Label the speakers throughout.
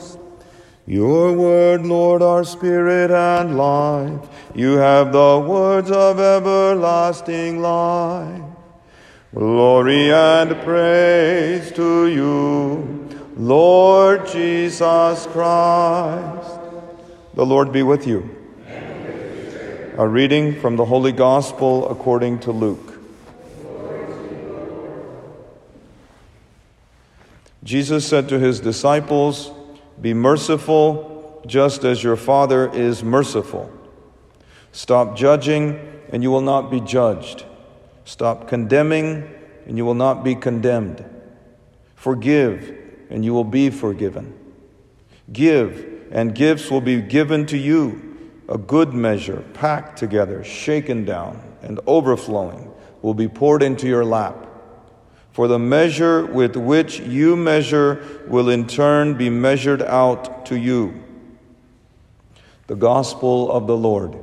Speaker 1: Christ. Your word, Lord, our spirit and life. You have the words of everlasting life. Glory and praise to you, Lord Jesus Christ. The Lord be with you. A reading from the Holy Gospel according to Luke. Jesus said to his disciples, Be merciful just as your Father is merciful. Stop judging, and you will not be judged. Stop condemning, and you will not be condemned. Forgive, and you will be forgiven. Give, and gifts will be given to you. A good measure, packed together, shaken down, and overflowing, will be poured into your lap. For the measure with which you measure will in turn be measured out to you. The Gospel of the Lord.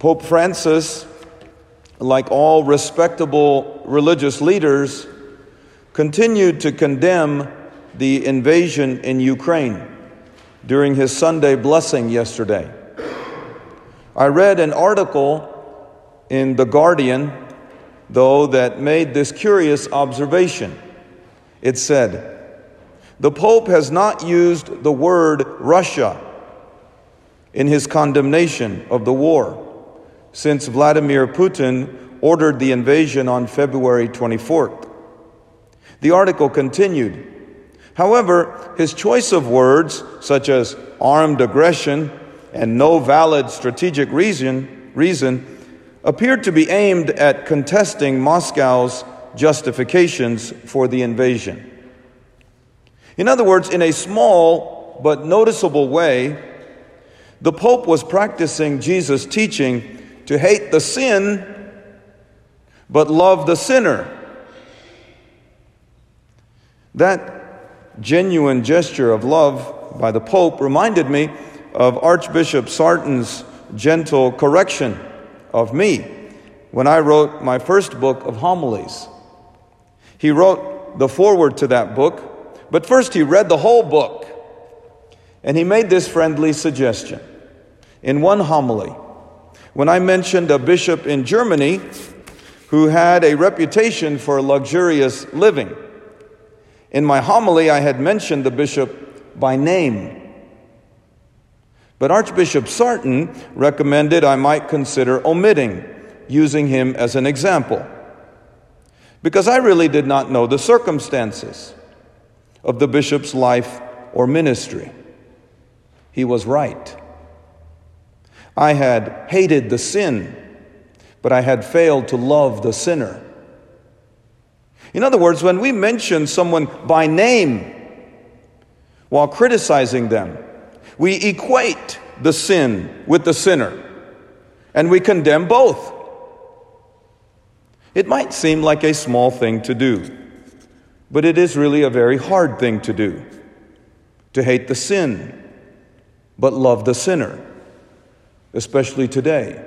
Speaker 1: Pope Francis, like all respectable religious leaders, continued to condemn the invasion in Ukraine during his Sunday blessing yesterday. I read an article in The Guardian, though, that made this curious observation. It said, The Pope has not used the word Russia in his condemnation of the war since Vladimir Putin ordered the invasion on February 24th. The article continued. However, his choice of words, such as armed aggression and no valid strategic reason, reason appeared to be aimed at contesting Moscow's justifications for the invasion. In other words, in a small but noticeable way, the Pope was practicing Jesus' teaching to hate the sin, but love the sinner. That genuine gesture of love by the Pope reminded me of Archbishop Sartain's gentle correction of me when I wrote my first book of homilies. He wrote the foreword to that book, but first he read the whole book and he made this friendly suggestion. In one homily, when I mentioned a bishop in Germany who had a reputation for luxurious living. In my homily, I had mentioned the bishop by name. But Archbishop Sartain recommended I might consider omitting using him as an example. Because I really did not know the circumstances of the bishop's life or ministry. He was right. I had hated the sin, but I had failed to love the sinner. In other words, when we mention someone by name while criticizing them, we equate the sin with the sinner and we condemn both. It might seem like a small thing to do, but it is really a very hard thing to do to hate the sin, but love the sinner especially today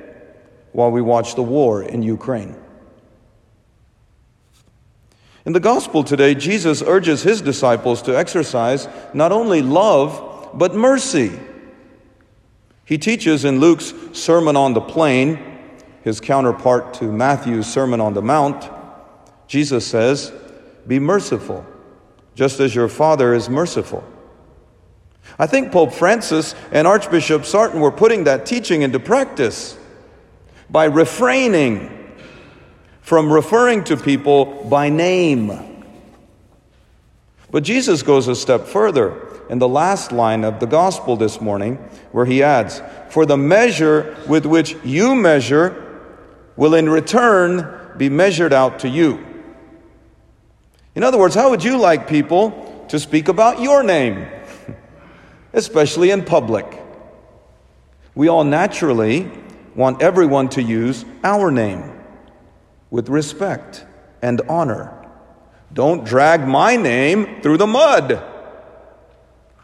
Speaker 1: while we watch the war in Ukraine. In the gospel today, Jesus urges his disciples to exercise not only love, but mercy. He teaches in Luke's Sermon on the Plain, his counterpart to Matthew's Sermon on the Mount, Jesus says, Be merciful, just as your Father is merciful. I think Pope Francis and Archbishop Sartain were putting that teaching into practice by refraining from referring to people by name. But Jesus goes a step further in the last line of the gospel this morning, where he adds, For the measure with which you measure will in return be measured out to you. In other words, how would you like people to speak about your name? Especially in public. We all naturally want everyone to use our name with respect and honor. Don't drag my name through the mud.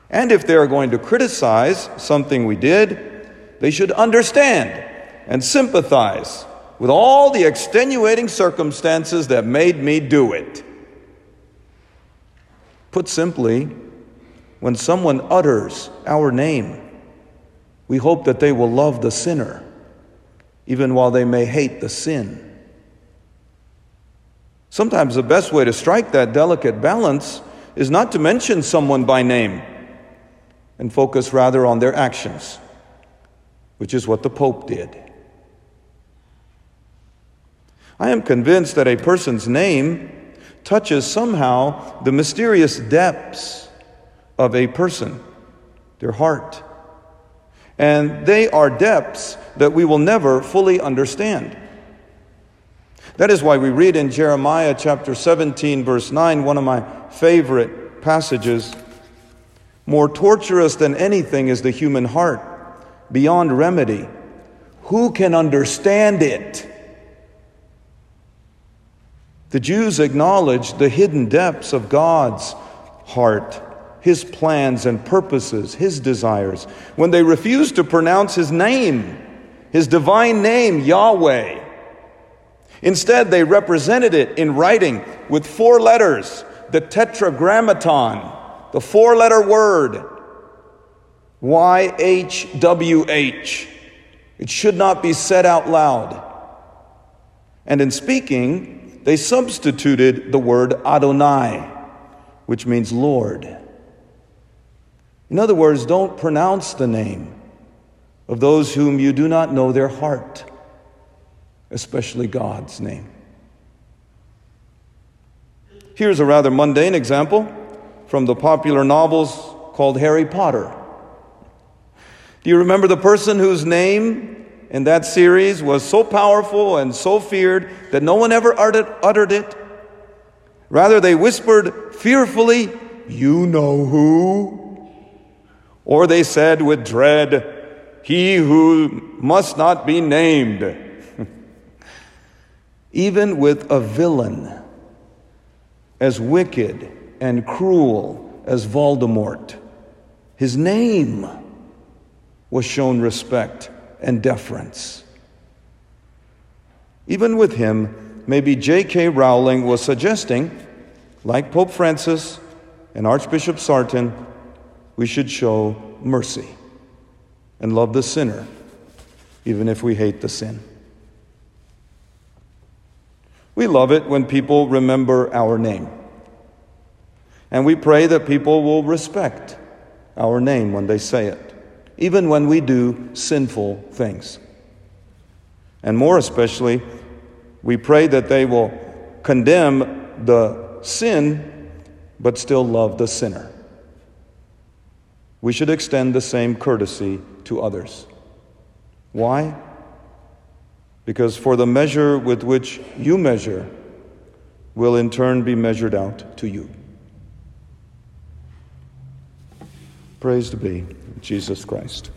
Speaker 1: And if they are going to criticize something we did, they should understand and sympathize with all the extenuating circumstances that made me do it. Put simply, when someone utters our name, we hope that they will love the sinner, even while they may hate the sin. Sometimes the best way to strike that delicate balance is not to mention someone by name and focus rather on their actions, which is what the Pope did. I am convinced that a person's name touches somehow the mysterious depths of a person, their heart. And they are depths that we will never fully understand. That is why we read in Jeremiah chapter 17, verse 9, one of my favorite passages More torturous than anything is the human heart, beyond remedy. Who can understand it? The Jews acknowledged the hidden depths of God's heart, His plans and purposes, His desires, when they refused to pronounce His name, His divine name, Yahweh. Instead, they represented it in writing with four letters, the tetragrammaton, the four letter word, YHWH. It should not be said out loud. And in speaking, they substituted the word Adonai, which means Lord. In other words, don't pronounce the name of those whom you do not know their heart, especially God's name. Here's a rather mundane example from the popular novels called Harry Potter. Do you remember the person whose name in that series was so powerful and so feared that no one ever uttered, it. Rather, they whispered fearfully, You know who? Or they said with dread, He who must not be named. Even with a villain as wicked and cruel as Voldemort, his name was shown respect and deference. Even with him, maybe J.K. Rowling was suggesting, like Pope Francis and Archbishop Sartain, we should show mercy and love the sinner, even if we hate the sin. We love it when people remember our name. And we pray that people will respect our name when they say it even when we do sinful things. And more especially, we pray that they will condemn the sin, but still love the sinner. We should extend the same courtesy to others. Why? Because for the measure with which you measure will in turn be measured out to you. Praise to be Jesus Christ.